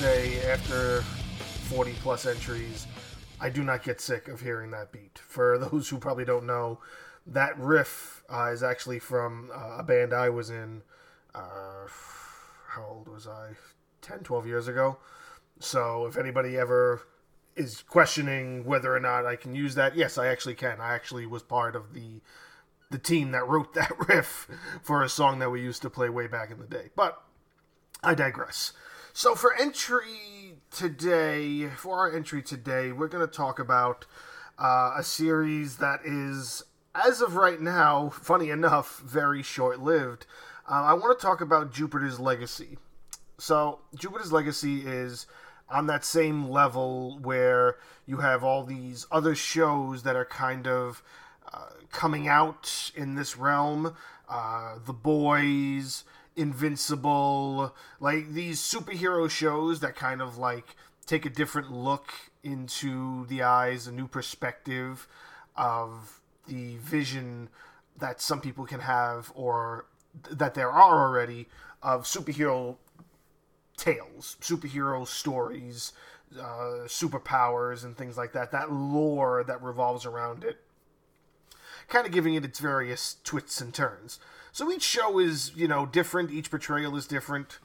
Say, after 40 plus entries, I do not get sick of hearing that beat. For those who probably don't know, that riff uh, is actually from uh, a band I was in. Uh, how old was I? 10, 12 years ago. So if anybody ever is questioning whether or not I can use that, yes, I actually can. I actually was part of the the team that wrote that riff for a song that we used to play way back in the day. But I digress. So for entry today, for our entry today, we're going to talk about uh, a series that is, as of right now, funny enough, very short lived. Uh, I want to talk about Jupiter's Legacy. So Jupiter's Legacy is on that same level where you have all these other shows that are kind of uh, coming out in this realm. Uh, the Boys, Invincible, like these superhero shows that kind of like take a different look into the eyes, a new perspective of the vision that some people can have or that there are already of superhero tales, superhero stories, uh, superpowers, and things like that. That lore that revolves around it, kind of giving it its various twists and turns. So each show is, you know, different. Each portrayal is different.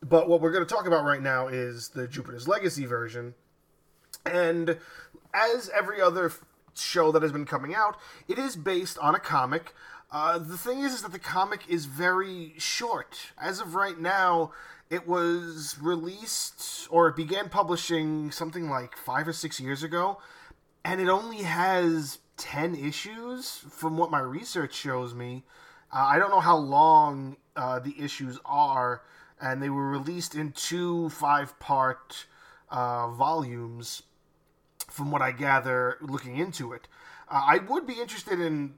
But what we're going to talk about right now is the Jupiter's Legacy version. And as every other show that has been coming out, it is based on a comic. Uh, the thing is, is that the comic is very short. As of right now, it was released or it began publishing something like five or six years ago, and it only has 10 issues from what my research shows me. Uh, I don't know how long uh, the issues are, and they were released in two five part uh, volumes, from what I gather looking into it. Uh, I would be interested in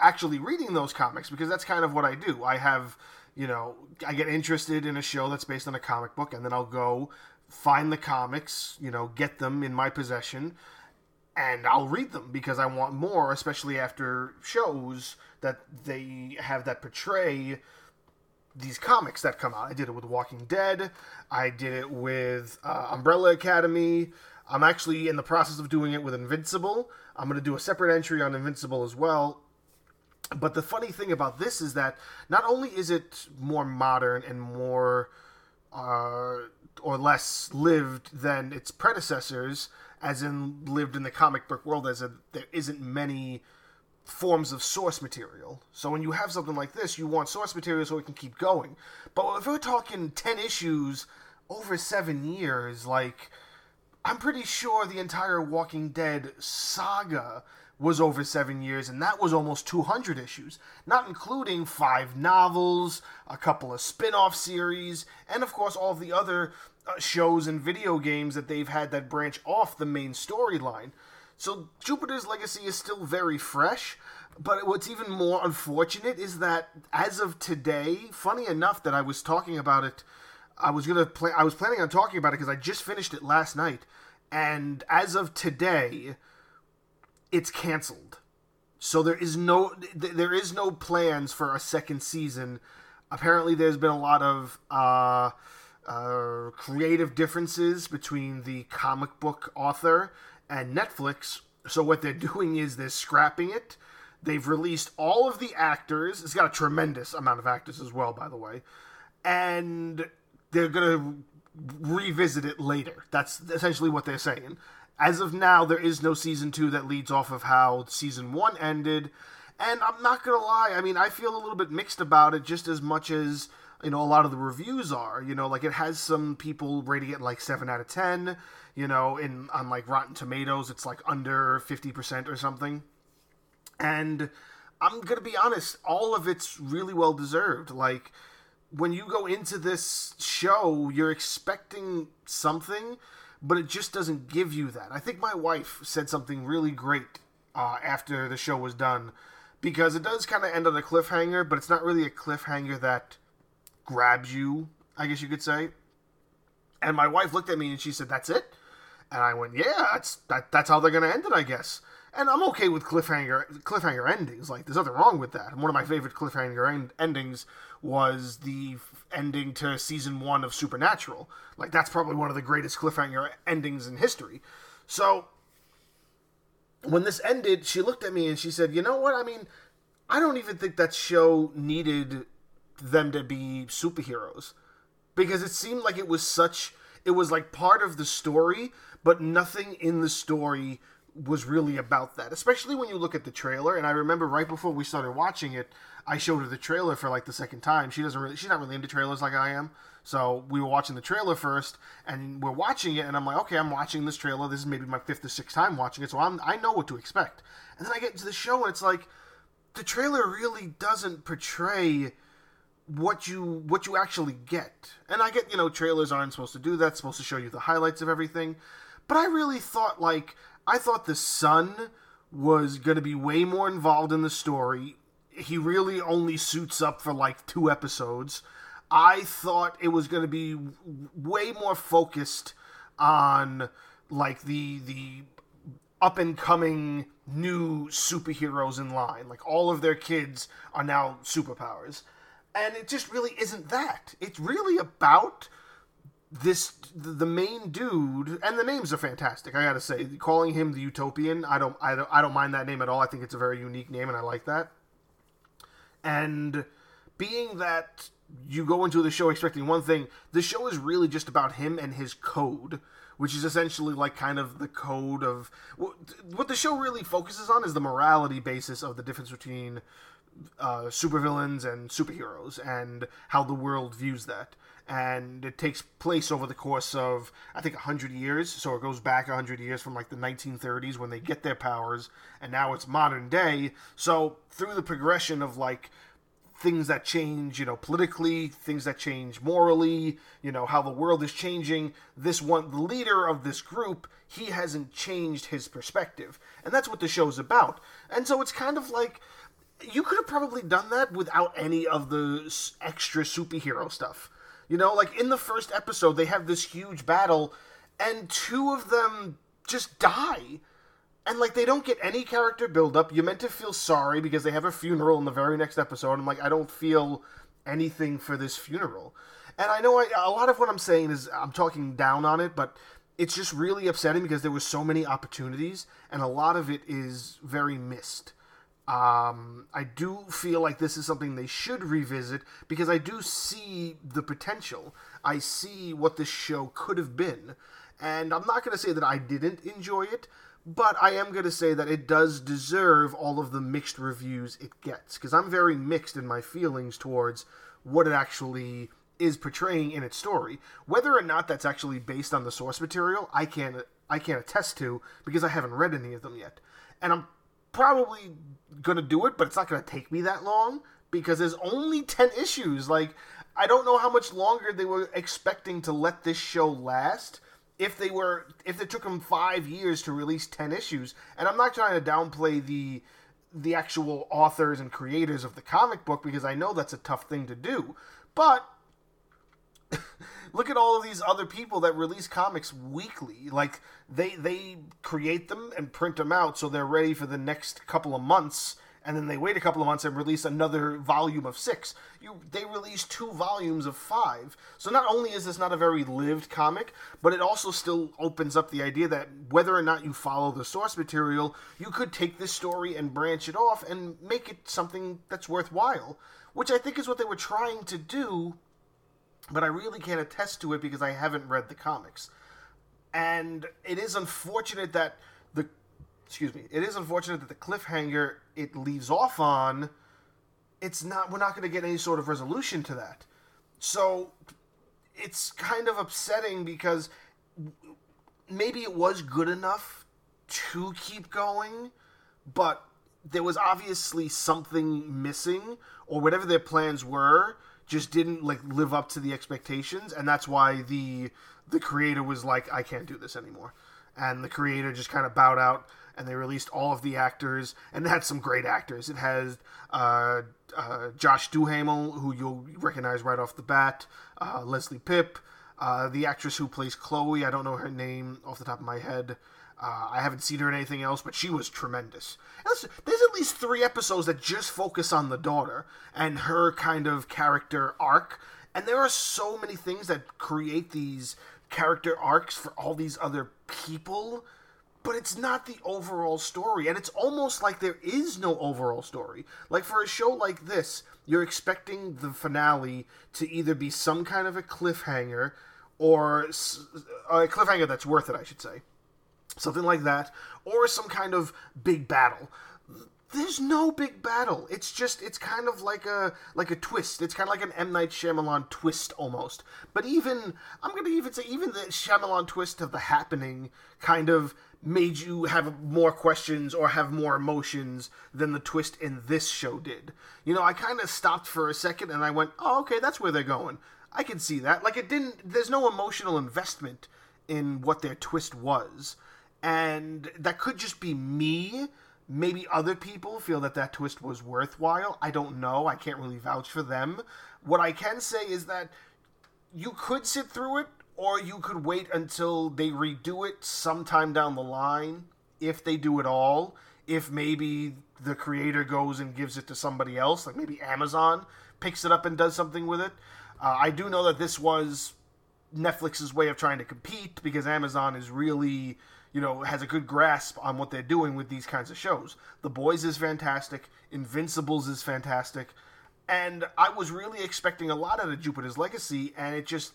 actually reading those comics because that's kind of what I do. I have, you know, I get interested in a show that's based on a comic book, and then I'll go find the comics, you know, get them in my possession and I'll read them because I want more, especially after shows that they have that portray these comics that come out. I did it with Walking Dead. I did it with uh, Umbrella Academy. I'm actually in the process of doing it with Invincible. I'm going to do a separate entry on Invincible as well. But the funny thing about this is that not only is it more modern and more uh, or less lived than its predecessors, as in lived in the comic book world, as a, there isn't many forms of source material. So when you have something like this, you want source material so it can keep going. But if we're talking 10 issues over seven years, like, I'm pretty sure the entire Walking Dead saga was over seven years, and that was almost 200 issues, not including five novels, a couple of spin off series, and of course all of the other shows and video games that they've had that branch off the main storyline. So Jupiter's Legacy is still very fresh, but what's even more unfortunate is that as of today, funny enough that I was talking about it, I was gonna play. I was planning on talking about it because I just finished it last night, and as of today, it's canceled. So there is no there is no plans for a second season. Apparently, there's been a lot of. Uh, uh, creative differences between the comic book author and Netflix. So what they're doing is they're scrapping it. They've released all of the actors. It's got a tremendous amount of actors as well, by the way, and they're gonna revisit it later. That's essentially what they're saying. As of now, there is no season two that leads off of how season one ended. And I'm not gonna lie, I mean, I feel a little bit mixed about it just as much as you know a lot of the reviews are you know like it has some people rating it like 7 out of 10 you know in on like rotten tomatoes it's like under 50% or something. And i'm gonna be honest all of it's really well deserved. Like when you go into this show you're expecting something but it just doesn't give you that. I think my wife said something really great uh, after the show was done because it does kind of end on a cliffhanger but it's not really a cliffhanger that grabs you, I guess you could say. And my wife looked at me and she said, "That's it." And I went, "Yeah, that's that, that's how they're gonna end it, I guess." and I'm okay with cliffhanger cliffhanger endings. Like, there's nothing wrong with that. And one of my favorite cliffhanger end- endings was the f- ending to season one of Supernatural. Like, that's probably one of the greatest cliffhanger endings in history. So, when this ended, she looked at me and she said, "You know what? I mean, I don't even think that show needed them to be superheroes because it seemed like it was such it was like part of the story, but nothing in the story was really about that. Especially when you look at the trailer. And I remember right before we started watching it, I showed her the trailer for like the second time. She doesn't really, she's not really into trailers like I am. So we were watching the trailer first, and we're watching it, and I'm like, okay, I'm watching this trailer. This is maybe my fifth or sixth time watching it, so I'm I know what to expect. And then I get into the show, and it's like the trailer really doesn't portray what you what you actually get. And I get, you know, trailers aren't supposed to do that, supposed to show you the highlights of everything. But I really thought like I thought the son was going to be way more involved in the story. He really only suits up for like two episodes. I thought it was going to be way more focused on like the the up and coming new superheroes in line. Like all of their kids are now superpowers. And it just really isn't that. It's really about this the main dude and the names are fantastic i gotta say. Calling him the utopian i don't i don't i don't mind that name at all. I think it's a very unique name and i like that. And being that you go into the show expecting one thing the show is really just about him and his code which is essentially like kind of the code of what the show really focuses on is the morality basis of the difference between uh, supervillains and superheroes and how the world views that. And it takes place over the course of I think 100 years. So it goes back 100 years from like the 1930s when they get their powers and now it's modern day. So through the progression of like things that change you know politically things that change morally you know how the world is changing this one the leader of this group he hasn't changed his perspective. And that's what the show's about. And so it's kind of like you could have probably done that without any of the extra superhero stuff you know, like in the first episode, they have this huge battle, and two of them just die. And like they don't get any character build up. You're meant to feel sorry because they have a funeral in the very next episode. I'm like, I don't feel anything for this funeral. And I know I, a lot of what I'm saying is I'm talking down on it, but it's just really upsetting because there were so many opportunities, and a lot of it is very missed. Um, I do feel like this is something they should revisit because I do see the potential. I see what this show could have been. And I'm not going to say that I didn't enjoy it, but I am going to say that it does deserve all of the mixed reviews it gets because I'm very mixed in my feelings towards what it actually is portraying in its story. Whether or not that's actually based on the source material, I can't I can't attest to because I haven't read any of them yet. And I'm probably gonna do it, but it's not gonna take me that long because there's only ten issues. Like I don't know how much longer they were expecting to let this show last. If they were, if it took them five years to release ten issues, and I'm not trying to downplay the the actual authors and creators of the comic book because I know that's a tough thing to do, but look at all of these other people that release comics weekly. Like they they create them and print them out so they're ready for the next couple of months and then they wait a couple of months and release another volume of six. You they release two volumes of five. So not only is this not a very lived comic but it also still opens up the idea that whether or not you follow the source material you could take this story and branch it off and make it something that's worthwhile which i think is what they were trying to do but I really can't attest to it because I haven't read the comics. And it is unfortunate that the excuse me, it is unfortunate that the cliffhanger it leaves off on it's not we're not going to get any sort of resolution to that. So it's kind of upsetting because maybe it was good enough to keep going, but there was obviously something missing or whatever their plans were just didn't like live up to the expectations and that's why the the creator was like I can't do this anymore. And the creator just kind of bowed out and they released all of the actors and it had some great actors. It has uh, uh, Josh Duhamel, who you'll recognize right off the bat, uh, Leslie Bibb, uh, the actress who plays Chloe, I don't know her name off the top of my head. Uh, I haven't seen her in anything else, but she was tremendous. There's at least three episodes that just focus on the daughter and her kind of character arc. And there are so many things that create these character arcs for all these other people but it's not the overall story. And it's almost like there is no overall story. Like for a show like this, you're expecting the finale to either be some kind of a cliffhanger or a cliffhanger that's worth it, I should say. Something like that, or some kind of big battle there's no big battle. It's just it's kind of like a like a twist. It's kind of like an M Night Shyamalan twist almost. But even I'm gonna even say even the Shyamalan twist of the happening kind of made you have more questions or have more emotions than the twist in this show did. You know, I kind of stopped for a second and I went, "Oh, okay, that's where they're going." I can see that. Like it didn't. There's no emotional investment in what their twist was, and that could just be me Maybe other people feel that that twist was worthwhile. I don't know. I can't really vouch for them. What I can say is that you could sit through it, or you could wait until they redo it sometime down the line, if they do it all. If maybe the creator goes and gives it to somebody else, like maybe Amazon picks it up and does something with it. Uh, I do know that this was Netflix's way of trying to compete because Amazon is really you know, has a good grasp on what they're doing with these kinds of shows. The Boys is fantastic, Invincibles is fantastic, and I was really expecting a lot out of Jupiter's Legacy, and it just,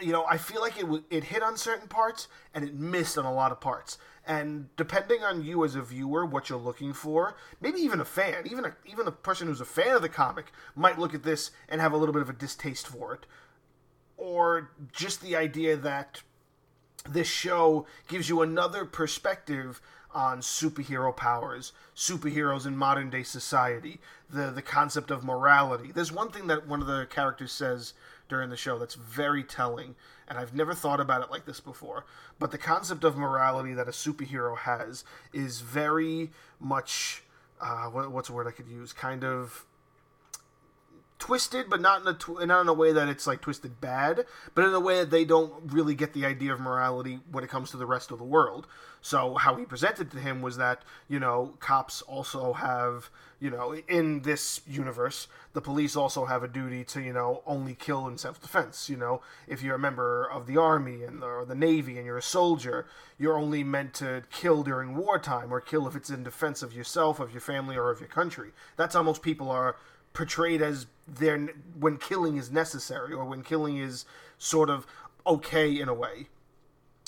you know, I feel like it w- it hit on certain parts and it missed on a lot of parts. And depending on you as a viewer, what you're looking for, maybe even a fan, even a even a person who's a fan of the comic might look at this and have a little bit of a distaste for it, or just the idea that this show gives you another perspective on superhero powers, superheroes in modern day society, the the concept of morality. There's one thing that one of the characters says during the show that's very telling, and I've never thought about it like this before. But the concept of morality that a superhero has is very much uh, what, what's a word I could use? Kind of twisted, but not in a tw- not in a way that it's like twisted bad, but in a way that they don't really get the idea of morality when it comes to the rest of the world. So how he presented to him was that you know cops also have you know in this universe the police also have a duty to you know only kill in self defense. You know if you're a member of the army and the, or the navy and you're a soldier, you're only meant to kill during wartime or kill if it's in defense of yourself, of your family, or of your country. That's how most people are portrayed as there when killing is necessary or when killing is sort of okay in a way.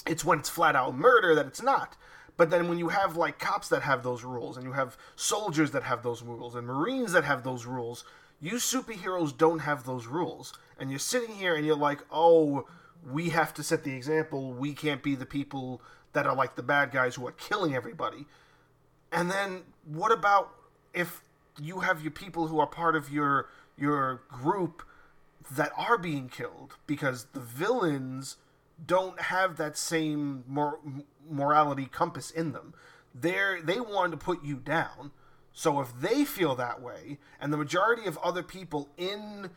It's when it's flat out murder that it's not. But then when you have like cops that have those rules and you have soldiers that have those rules and marines that have those rules, you superheroes don't have those rules. And you're sitting here and you're like, "Oh, we have to set the example. We can't be the people that are like the bad guys who are killing everybody." And then what about if you have your people who are part of your your group that are being killed because the villains don't have that same mor- morality compass in them. They're they want to put you down. So if they feel that way, and the majority of other people in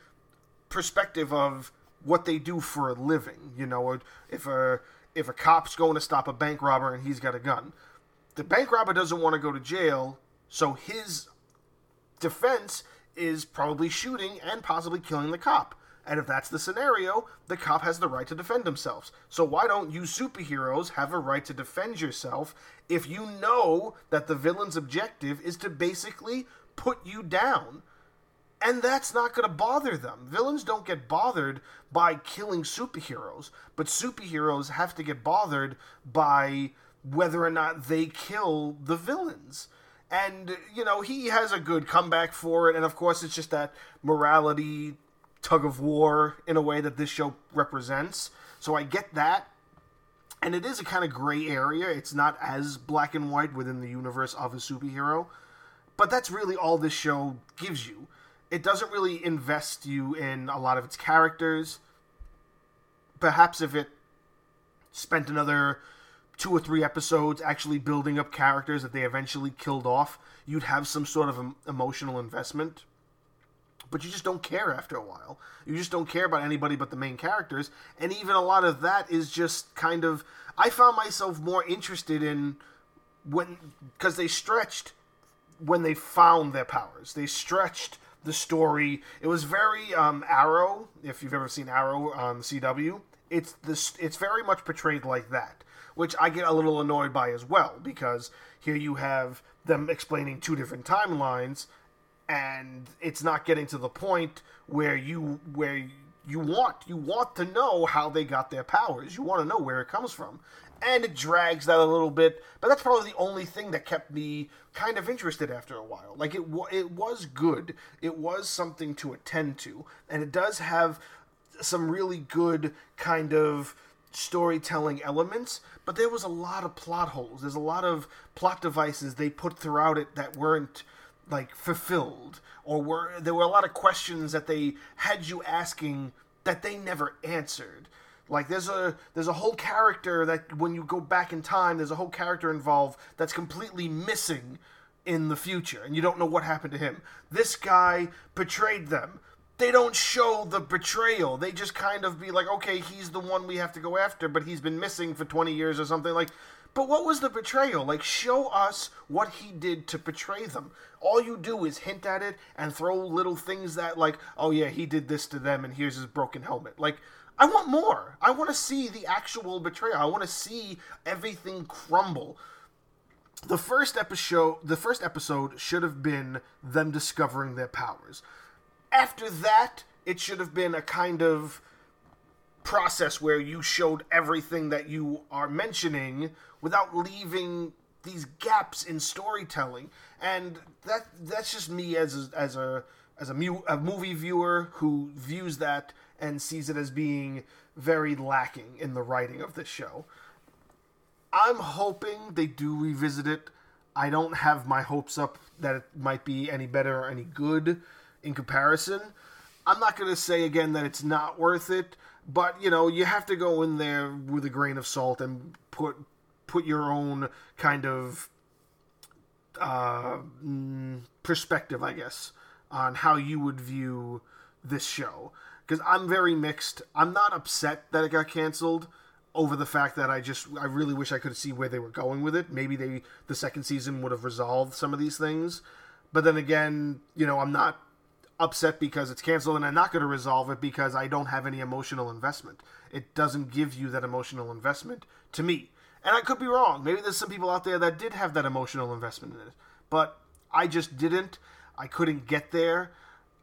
perspective of what they do for a living, you know, if a if a cop's going to stop a bank robber and he's got a gun, the bank robber doesn't want to go to jail, so his defense is probably shooting and possibly killing the cop. And if that's the scenario, the cop has the right to defend themselves. So why don't you superheroes have a right to defend yourself if you know that the villain's objective is to basically put you down? And that's not going to bother them. Villains don't get bothered by killing superheroes, but superheroes have to get bothered by whether or not they kill the villains and you know he has a good comeback for it. And of course it's just that morality tug of war in a way that this show represents. So i get that. And it is a kind of gray area. It's not as black and white within the universe of a superhero. But that's really all this show gives you. It doesn't really invest you in a lot of its characters. Perhaps if it spent another two or three episodes actually building up characters that they eventually killed off, you'd have some sort of emotional investment. but you just don't care after a while. You just don't care about anybody but the main characters, and even a lot of that is just kind of. I found myself more interested in when because they stretched when they found their powers. They stretched the story. It was very um, Arrow. If you've ever seen Arrow on CW, it's this. It's very much portrayed like that, which I get a little annoyed by as well because here you have them explaining two different timelines, and it's not getting to the point where you where you want you want to know how they got their powers. You want to know where it comes from. And it drags that a little bit, but that's probably the only thing that kept me kind of interested after a while. Like it it was good. It was something to attend to, and it does have some really good kind of storytelling elements, but there was a lot of plot holes. There's a lot of plot devices they put throughout it that weren't like fulfilled or were there were a lot of questions that they had you asking that they never answered. Like there's a there's a whole character that when you go back in time, there's a whole character involved that's completely missing in the future and you don't know what happened to him. This guy betrayed them they don't show the betrayal. They just kind of be like, okay, he's the one we have to go after, but he's been missing for 20 years or something. Like, but what was the betrayal? Like, show us what he did to betray them. All you do is hint at it and throw little things that, like, oh yeah, he did this to them, and here's his broken helmet. Like, I want more. I want to see the actual betrayal. I want to see everything crumble. The first episode, the first episode should have been them discovering their powers after that, it should have been a kind of process where you showed everything that you are mentioning without leaving these gaps in storytelling. And that that's just me as a, as a as a, mu- a movie viewer who views that and sees it as being very lacking in the writing of this show. I'm hoping they do revisit it. I don't have my hopes up that it might be any better or any good in comparison. I'm not going to say again that it's not worth it, but you know, you have to go in there with a grain of salt and put put your own kind of uh, perspective, I guess, on how you would view this show. Because I'm very mixed. I'm not upset that it got canceled over the fact that I just I really wish I could see where they were going with it. Maybe they the second season would have resolved some of these things. But then again, you know, I'm not upset because it's canceled and I'm not going to resolve it because I don't have any emotional investment. It doesn't give you that emotional investment to me. And I could be wrong. Maybe there's some people out there that did have that emotional investment in it. But I just didn't. I couldn't get there.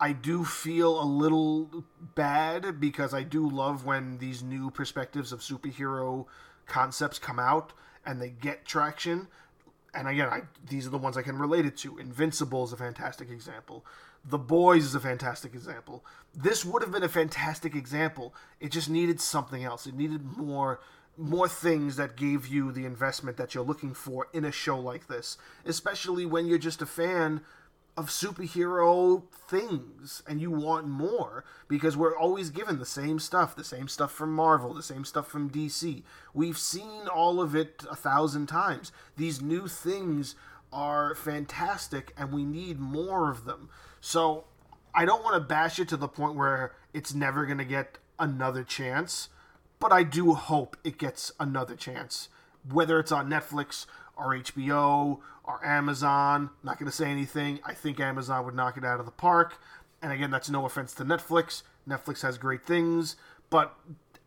I do feel a little bad because I do love when these new perspectives of superhero concepts come out and they get traction. And again, I, these are the ones I can relate it to. Invincible is a fantastic example. The Boys is a fantastic example. This would have been a fantastic example. It just needed something else. It needed more more things that gave you the investment that you're looking for in a show like this, especially when you're just a fan of superhero things and you want more because we're always given the same stuff, the same stuff from Marvel, the same stuff from DC. We've seen all of it a thousand times. These new things are fantastic and we need more of them. So I don't want to bash it to the point where it's never going to get another chance, but I do hope it gets another chance. Whether it's on Netflix or HBO or Amazon, not going to say anything. I think Amazon would knock it out of the park. And again, that's no offense to Netflix. Netflix has great things, but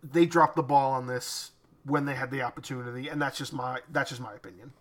they dropped the ball on this when they had the opportunity, and that's just my that's just my opinion.